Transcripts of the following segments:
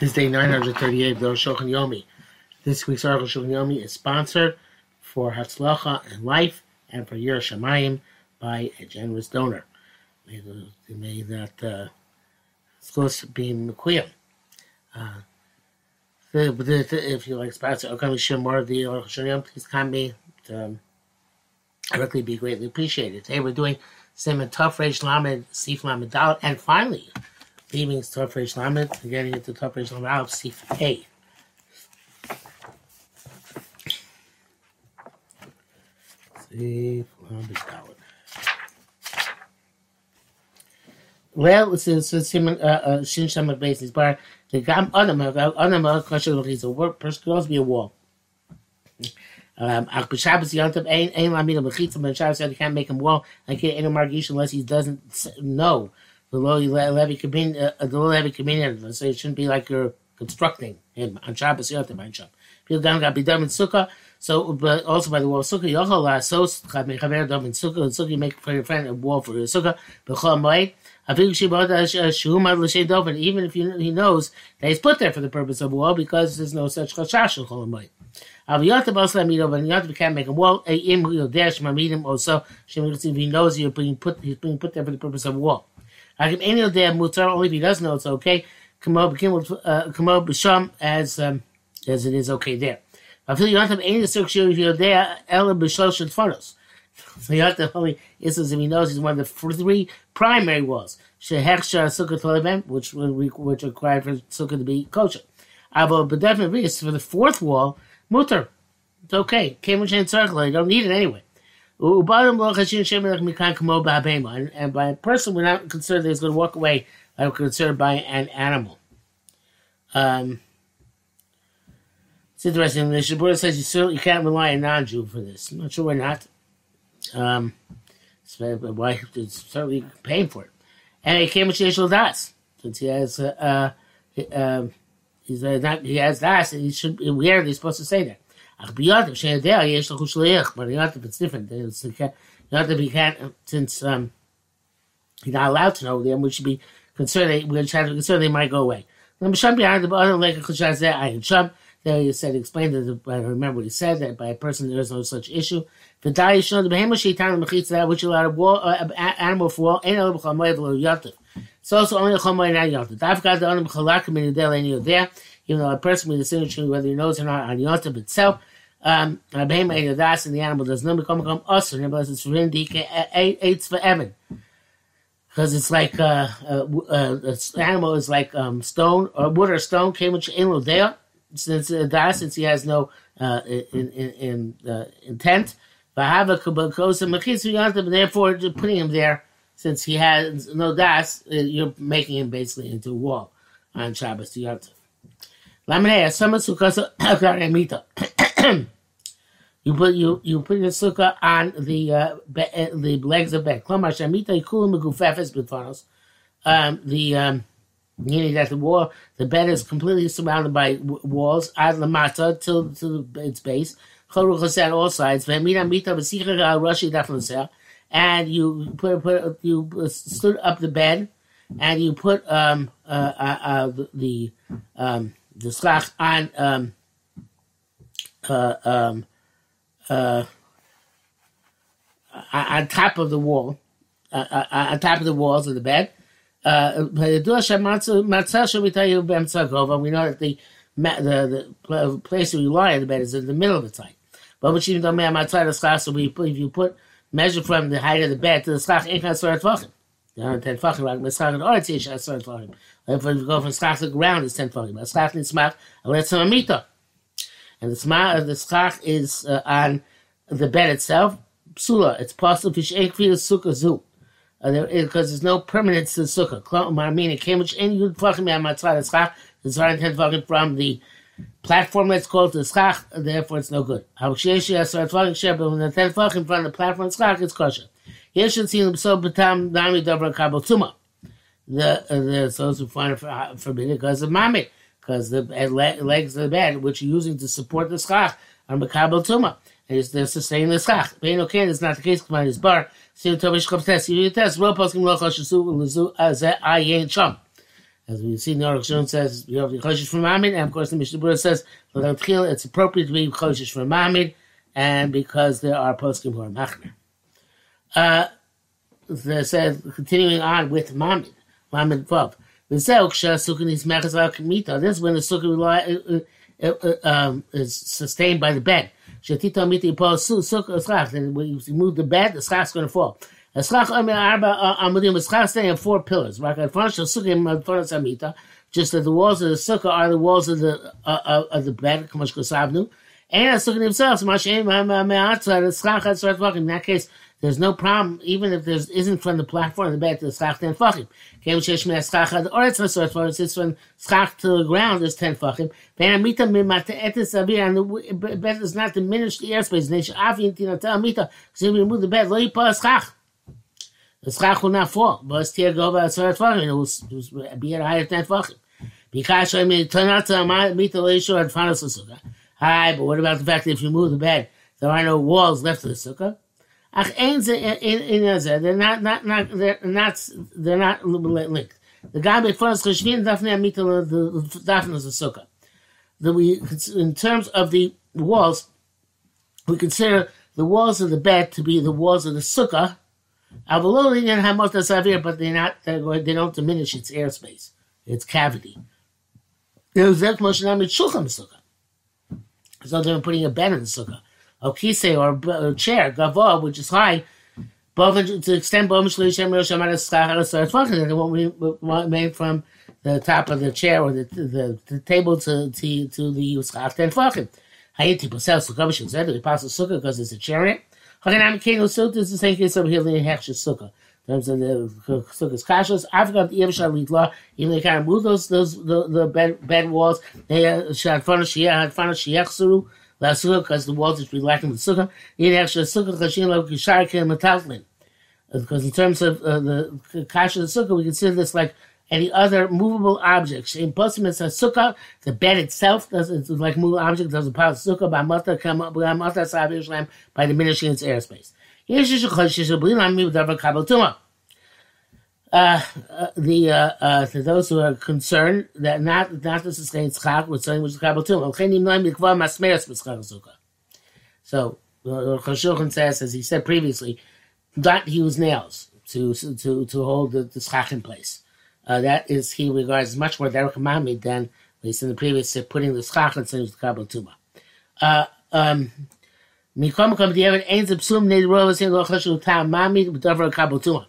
This day 938 of the Yomi. This week's article Shulchan Yomi is sponsored for Hatzlacha and Life and for Yer Shemayim by a generous donor. May, the, may that uh, schus be mekuyim. Uh, if you like sponsor, or come share more of the Shulchan Yomi, please contact me. Um, directly be greatly appreciated. Today we're doing Simon Reish Lamed Sif Lamed and finally leaving Reish Lamed and getting into Tuf Reish Lamed Aleph Sif A. Sif Lamed Dal. Well, it's a Simon Shin Shama basis, but the Gam Anama, Anama, Kasha, he's a word, person could also be a wall. Um, Ach b'Shabbos Yontav ein ein lamida b'chitza but Shabbos you can't make him well. I can't enter margish unless he doesn't know the low levy cabin uh, the low levy cabin. So it shouldn't be like you're constructing him on Shabbos Yontav ein Shabbos. People down got be done in Sukkah. So, but also by the wall of Sukkah, Yochel Lasos Chaver Dom in Sukkah. In Sukkah, you make for your friend a wall for your Sukkah. B'Chol Moed. Uh, uh, even if he knows that he's put there for the purpose of a wall, because there's no such chashash in Chol Moed. Av Yotav also Amido, but Yotav can't make a wall. A im who dash mamidim also. If he knows you're being put, he's being put there for the purpose of a wall. Any of them mutar only if he doesn't know it's okay. Kamo b'sham as um, as it is okay there. I any structure if you're there. Ela b'shlosh tfanos. So Yotav only is if he knows he's one of the three primary walls. Shehechsha sukkah which which required for sukkah to be kosher. Avo b'definitely for the fourth wall. Mutter. It's okay. Kemushin circle. You don't need it anyway. And, and by a person, we're not concerned that he's going to walk away we're concerned by an animal. Um, it's interesting. The Shabbat says you, still, you can't rely on non-Jew for this. I'm not sure why not. Um, why it's certainly paying for it. And he came with Sheshel Das, since he has uh, uh, um, He's uh, not, he has that, he should be weird, he's supposed to say that. Lahu shliach, but it's different. It's, yotim he can't, since um, not allowed to know them, we should be concerned, we're trying to be concerned they might go away. The other a there, sham. There he said, explained that, I remember what he said, that by a person there is no such issue. The die shown the behemoth shaitan mechitza that which allowed a wall, uh, animal for to come away below yotim. It's also only a chomoy not yontif. Dafka the onim chalakim in the any of there, even though a person a signature, whether he knows or not, on yontif itself, um, ein das and the animal does not become become us, nevertheless it's for him eight for Evan. Because it's like uh, uh, uh, the animal is like um, stone or wood or stone came which in there. Since uh, das since he has no uh, in, in, in uh, intent. Therefore, putting him there. Since he has no das, uh, you're making him basically into a wall on Shabbos to Yom Some You put you you put your sukkah on the uh, be, uh, the legs of bed. Um, the um, meaning that the wall, the bed is completely surrounded by w- walls ad lamata till to its base. All sides. Mita and you put put you stood up the bed, and you put um uh, uh, uh the um the slach on um uh um uh on top of the wall, on top of the walls of the bed. Uh, we know that the the, the place where you lie in the bed is in the middle of the tight. But even though if you put measure from the height of the bed to the schach ein asar tvachim. There are ten tvachim, like mischach and oretz yesh asar tvachim. If you go from schach to the ground, it's ten tvachim. But schach nitzmach, aletz amita. And the smach, the schach is uh, on the bed itself. Psula, it's possible fish eight feet of sukkah zu. Because there's no permanence to the sukkah. Meaning came which any good tvachim on matzah schach. It's ten tvachim from the platform that's called the schach, therefore it's no good. How tvachim sheba when the ten tvachim from the platform schach it's kosher. So. The uh, the those who find it uh, forbidden because of mami, because the legs of the bed which you're using to support the schach are makabel tuma. Is they're sustaining the schach. Bein okay, it's not the case. Come on, his bar. The tovish chop test. You test. Well, poskim lo choshesu lezu azeh ayin chum. As we see, Norach Shon says, you have the Choshish from Mamid, and of course the Mishnah Berurah says, it's appropriate to be Choshish from Mamid, and because there are poskim who Machner. Uh, they said, continuing on with Mamid, Mamid Vav. This is when the sukkah uh, uh, uh, um, is sustained by the bed. Sukkah when you move the bed, the schach is going to fall. A schach arba amudim, a schach staying on four pillars. Just that the walls of the sukkah are the walls of the uh, of the bed. And a sukkah themselves. In that case, there's no problem, even if there isn't from the platform in the bed to the schach ten fachim. It's from schach to the ground is ten fachim. And the bed does not diminish the airspace. Because if we remove the bed, lo yipa schach. The schach will not fall. But it's tier go by asort fachim. It will be at a higher ten fachim. Because I mean, turn out to amita leishor ad fanas sukkah. Hi, but what about the fact that if you move the bed, there are no walls left to the sukkah? They're not not not they're not they're not linked. The guy first cheshvin dafne the dafne is a sukkah. The we in terms of the walls, we consider the walls of the bed to be the walls of the sukkah. Avaloli and hamot savir, but they're not they're, they don't diminish its airspace, its cavity. So they're putting a bed in the sukkah a kise or a chair, gava, which is high, to Amar it won't be made from the top of the chair or the, the, the table to, to, to the Schach Ten Fachim. Hayati Pasel Sukkah B'Shem the Apostle Sukkah, because it's a chariot. Haganam Keno Sukkah is the same case over here, the Hechsher Sukkah. In terms of the Sukkah's kashas, I've got the Yevshah Litla, even they kind of move those, those, the, the bed, bed walls, they uh, had Fana Shia, had Fana Shiachsuru, last sukkah because the walls is lacking the sukkah. Yet actually sukkah kashin lo kishar ken metaltlin. Because in terms of uh, the kasha of the sukkah, we consider this like any other movable object. In Pusim, it's a sukkah. The bed itself does it's like movable object doesn't pass sukkah by mata by diminishing its airspace. Uh, uh, the uh, uh, to those who are concerned that not not to sustain tzchak with something which is kabel too. So Chashulchan says, as he said previously, not use nails to to to hold the, the tzchak in place. Uh, that is he regards much more derek mamid than least in the previous putting the tzchak and saying the kabel tuma. Uh, um, Mikom kam the evidence ain't the psum need roll saying lo chashu tam mamid with davar kabel tuma.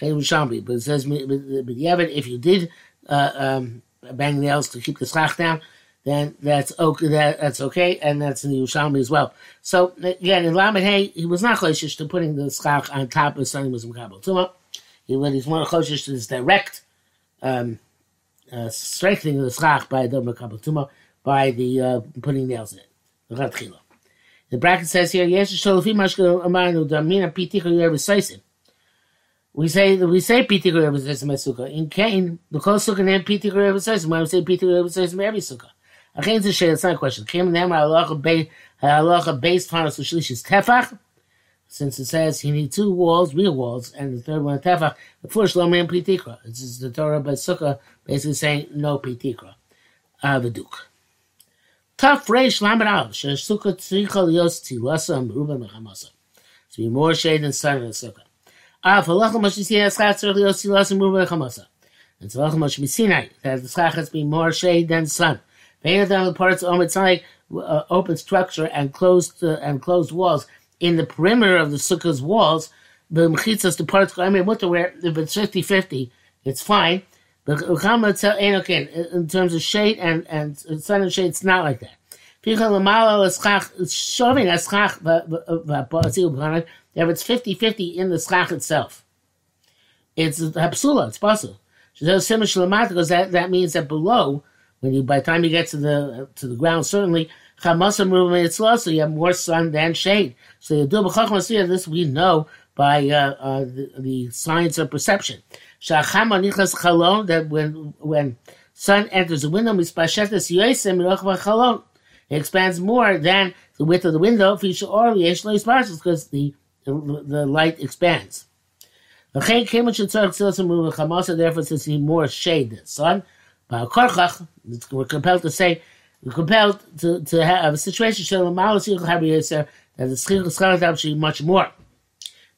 But it says, but if you did uh, um, bang nails to keep the schach down, then that's okay. That, that's okay, and that's in the Yerushalmi as well. So again, in Lamed Hey, he was not choshish to putting the schach on top of something was mekabel tuma. He when he's more choshish to this direct um, uh, strengthening of the schach by the mekabel tuma by the uh, putting nails in it. The bracket says here, yes, sholofi mashka amanu damina piticha yerisaisim. We say we say Piti Gureva says Sukkah. In Cain, the whole Sukkah named Piti Gureva says, why we say Piti Gureva says every Sukkah? Achain to share, it's not a question. Came them halacha based fanas ushlish is tefach, since it says he need two walls, real walls, and the third one tefach. The first lo man pitikra. This is the Torah by Sukkah, basically saying no pitikra. Uh, the Duke. Tough reish lamed al Sukkah tzricha lios tzilasa and meruba mechamasa. To be more shade than sun in the Sukkah. Ah, for lachem must see chatz or lios silas and so lachem must be sinai that the schach be more shade than sun. Better than the parts of uh, open structure and closed uh, and closed walls in the perimeter of the sukkah's walls. The mechitzas the parts I mean, what where if it's 50-50, it's fine. But okay, in terms of shade and and sun and shade, it's not like that. If it's 50-50 in the schach itself, it's hapsula, it's possible. Because that, that means that below, when you by the time you get to the to the ground, certainly chamasa movement it's low, so you have more sun than shade. So you do this we know by uh, uh, the, the, science of perception. That when when sun enters the window, it expands more than the width of the window. Because the the, the light expands. Therefore since he more shade than sun, we're compelled to say, we're compelled to, to have a situation that the schich schach should be much more.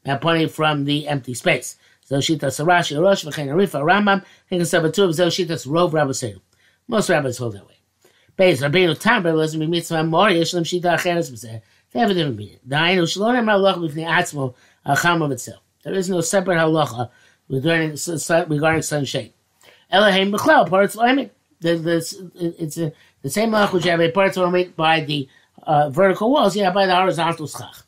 Now pointing from the empty space. So Shitas Rashi Rosh V'chein Arifa Rambam Hinkas Sabatu Zo Shitas Rov Rabbeinu. Most rabbis hold that way. Beis Rabbeinu Tam Rebbe be Mitzvah Mor Yeshlem Shita Acheres B'zeh. They have a different meaning. There is no separate halacha regarding regarding sunshade. Elohim B'chlal parts Oimik. It's a, the same halacha which have a parts Oimik by the uh, vertical walls. Yeah, by the horizontal schach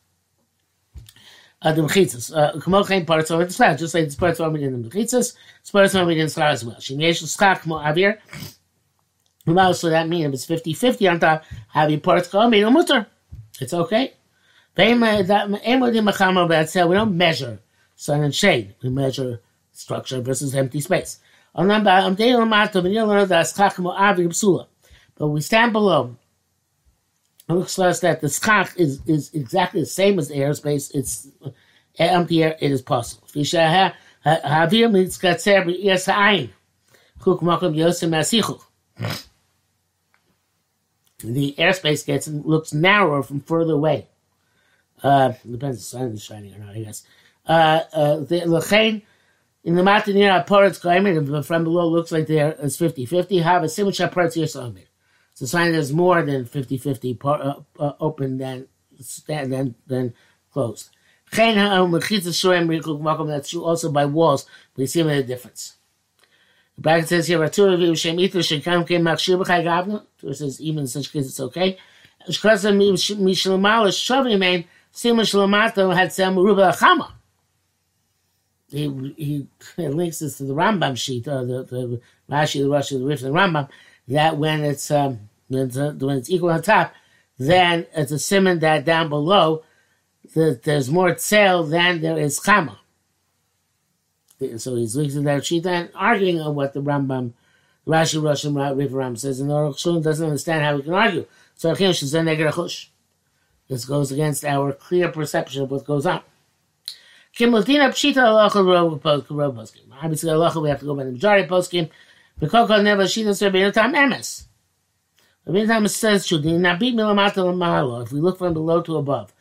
uh, the mechitzas. Uh, kmo chen parts the schach, just like it's parts of in the mechitzas, it's parts of in the schach as well. Shem yesh schach kmo avir. So that means it's 50-50 on top, have your parts go made mutter. It's okay. We don't measure sun and shade. We measure structure versus empty space. But we stand below it looks to us that the schach is, is exactly the same as the airspace. It's uh, empty air, it is possible. The airspace gets and looks narrower from further away. Uh, depends if the sun is shining or not, I guess. Uh, uh, the in the mountain near Aparat's climate, from below looks like there is 50-50. Have a similar Aparat's here, so it's a sign there's more than 50-50 uh, uh, open than, than, than closed. That's true also by walls. We see a difference. The bracket says here, of you shem ether shekam came makshir b'chai gavna. It says even in such cases it's okay. Shkrasa mishlomal shavim main sima shlomato had some ruba chama. He he links this to the Rambam sheet, or the, the Rashi, the Rashi, the Rif, the Rambam that when it's um, when it's, uh, when it's equal on top, then it's a simon that down below that there's more tzel than there is chama. So he's at that shita and arguing on what the Rambam, Rashi, Roshim, River Ram says, and the Aruch doesn't understand how we can argue. So this goes against our clear perception of what goes on. Obviously, we have to go by the majority poskim. V'kol never shita serbeinu tam emes. Rabbeinu tam says. If we look from below to above.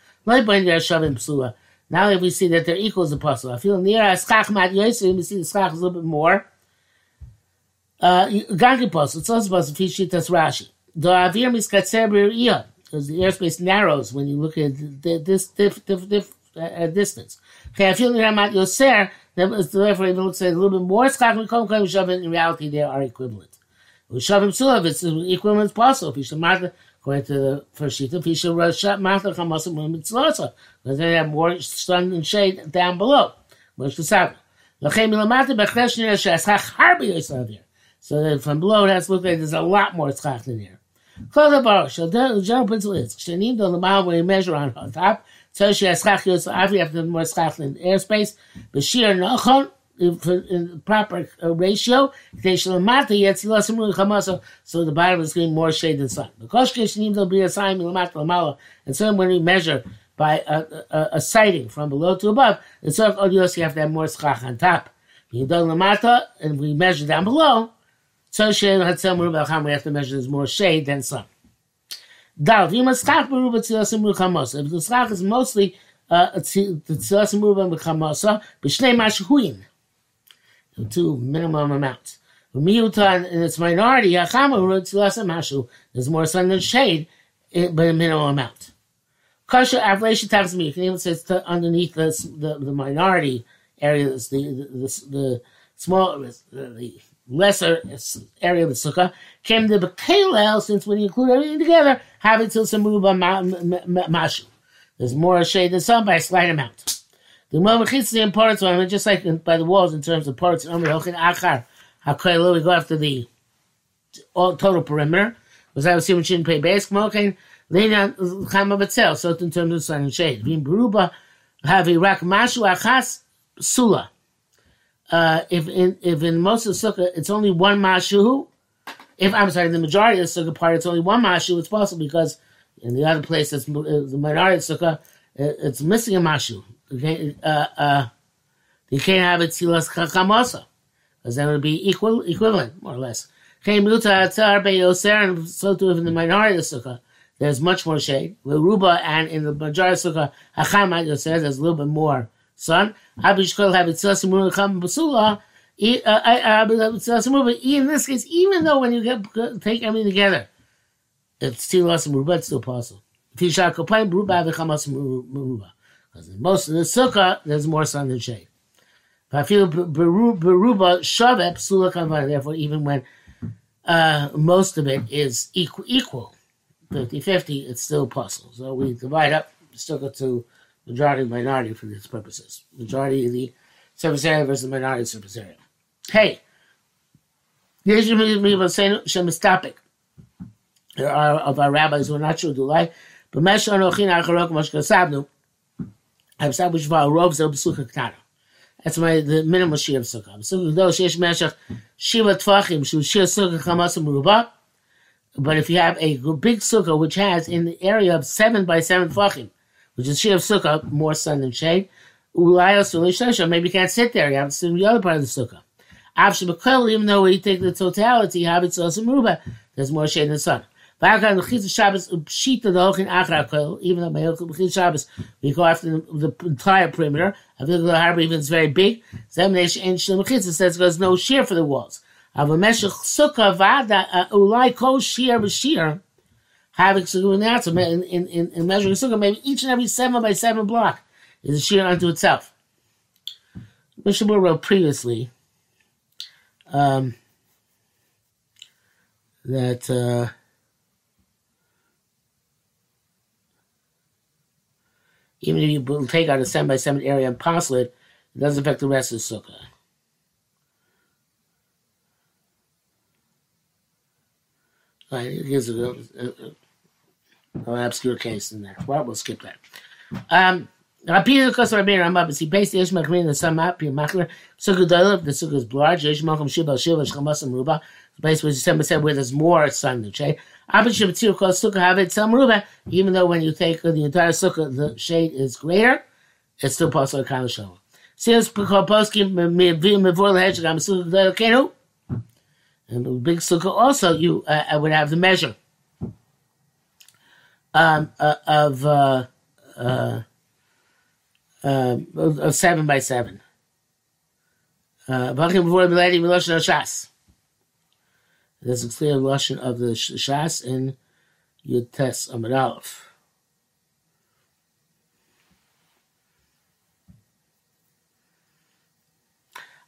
Now if we see that they're equal a puzzle, I feel near as schach mat yosef, we see the schach is a little bit more. Uh, Gangi puzzle. It's also puzzle fishitas Rashi. The avir miskatzer b'riyah because the airspace narrows when you look at this diff, diff, diff, uh, distance. Okay, I feel near mat yoser therefore even looks at a little bit more schach mikom kol shavim. In reality, they are equivalent. Shavim sulav, it's equivalent possible. Pisha according to the first sheet, Pisha rashat martha chamasim mitzlosa, because they have more sun and shade down below. What's the sabbath? Lachem milamata bechresh nir she'aschach harbi yisavir. So that from below, it has to look like there's a lot more schach than here. Kol davar, the general principle is, shenim do l'mal when you measure on top, so she has schach yos avri after more schach in airspace. Bashir nachon in proper uh, ratio. So the bottom is getting more shade than sun. And so when we measure by a, a, a sighting from below to above, it's like oh, you have to have more schach on top. And we measure down below, so we have to measure there's more shade than sun. If the schach is mostly uh, tzilas imru chamasa, b'shnei mashuin, two minimum amounts. Miutan in its minority, there's more sun than shade, eh, but a minimum amount. Kasha avlation tax me. You can even say underneath the, the, the minority areas, the the, the, small the lesser area of the sukkah, came the Bekalel, since when you include everything together, having till some move on Mashu. There's more shade than sun by a slight amount. The Mamachitzi and parts of it, just like by the walls in terms of parts, Omer Hochin Achar, Hakoilu, we go after the all total perimeter. Was I was seeing shouldn't pay base, Mokin, Lena Chama Batzel, so in terms of sun and shade. Vim Beruba, have Iraq Mashu Achas, Sula uh, if in if in most of the sukkah it's only one mashu, if I'm sorry, the majority of the sukkah part it's only one mashu, it's possible because in the other place it's the minority sukkah, it's missing a mashu. Uh, uh, You can't have it tzilas chacham also, because then it would be equal, equivalent, more or less. So too in the minority of sukkah, there's much more shade. With Ruba and in the majority of sukkah, hacham says there's a little bit more sun. Abishkol have it tzilas basula. In this case, even though when you get take everything together, it's still less muruba, it's still possible. Because in most of the sukkah, there's more sun than shade. Beruba shavet psula. Therefore, even when uh, most of it is equal, equal 50-50, it's still possible. So we divide up, go to majority minority for these purposes. Majority of the surface area versus the minority surface area. Hey. There are of our rabbis who are not sure do lie, but established Val Rov Zel Besucha Ktana. That's my the minimum shir of sukkah. Sukkah though shesh meshach shiva tvachim shu shir sukkah chamas merubah. But if you have a big sukkah which has in the area of seven by seven tvachim, which is shir of sukkah, more sun than shade, maybe you can't sit there. You have to sit in the other part of the sukkah even though we take the totality, habits also muruba, there's more shade than sun. Even though Shabbos, we go after the, the entire perimeter. Avigal Harbor, even is very big. Says there's no shear for the walls. Sukkah Vada uh, Ulai Kol Shear in, in, in measuring Sukkah, maybe each and every seven by seven block is a shear unto itself. Mishabur wrote previously um, that... Uh, even if you take out a seven by seven area and parcel it, it doesn't affect the rest of the sukkah. Right, here's a, a, a, an obscure case in there. Well, we'll skip that. Um, Rabbi Lukas Rabbi Rambam he based the Ishmael Kareem the Sam Map Machler Sukkah Dolov the Sukkah is large Ishmael Kam Shiba Shiva Shchamas Ruba the place where December said where there's more sun than shade. Ruba even though when you take the entire Sukkah the shade is greater it's still possible to kind of show. Since Kenu and the big Sukkah also you uh, would have the measure um, uh, of uh, uh, uh, of seven by seven. Uh, before Miladi Miloshin Shas. There's a clear Lashon of the Shas in Yutes Amid Aleph.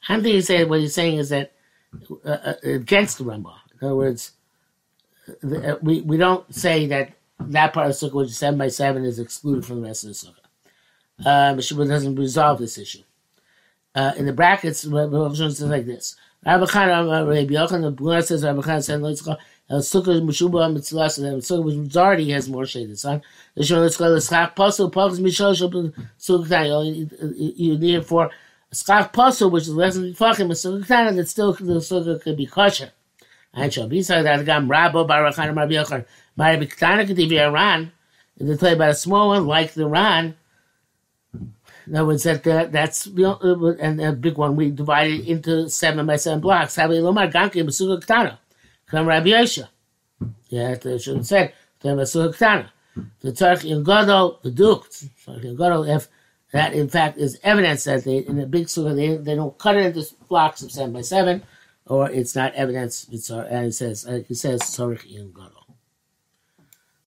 I'm thinking say what he's saying is that uh, uh, against the Rambam. In other words, the, uh, we, we don't say that that part of the sukkah, which is seven by seven, is excluded from the rest of the sukkah uh, doesn't resolve this issue. Uh, in the brackets, Rav says like this. Rabbi Khan, Rabbi Yochanan, says Rabbi Khan said, El Sukkah Meshuba Mitzvah, and Sukkah which majority has more shade than sun. The Shon to Schach Pasul, Pavs Mishal Shub Sukkah You need it for Schach Pasul, which is less than Fachim, a Sukkah that still the Sukkah could be kosher. And shall be so that Gam Rabbo Baruch Khan, Rabbi Yochanan, Rabbi Ketana could be a Ran, and they tell you about a small one like the Ran, other words, that, that that's you know, uh, and a big one. We divided into seven by seven blocks. Rabbi Lomar Ganki Basuga Ktana. Come Rabbi Yosha. Yeah, it should have said Basuga Ktana. The Turk in Godol, the Duke, in Godol, if that in fact is evidence that they in a big sukkah they, they don't cut it into blocks of seven by seven, or it's not evidence. It's and it says it says Tzarich in Godol.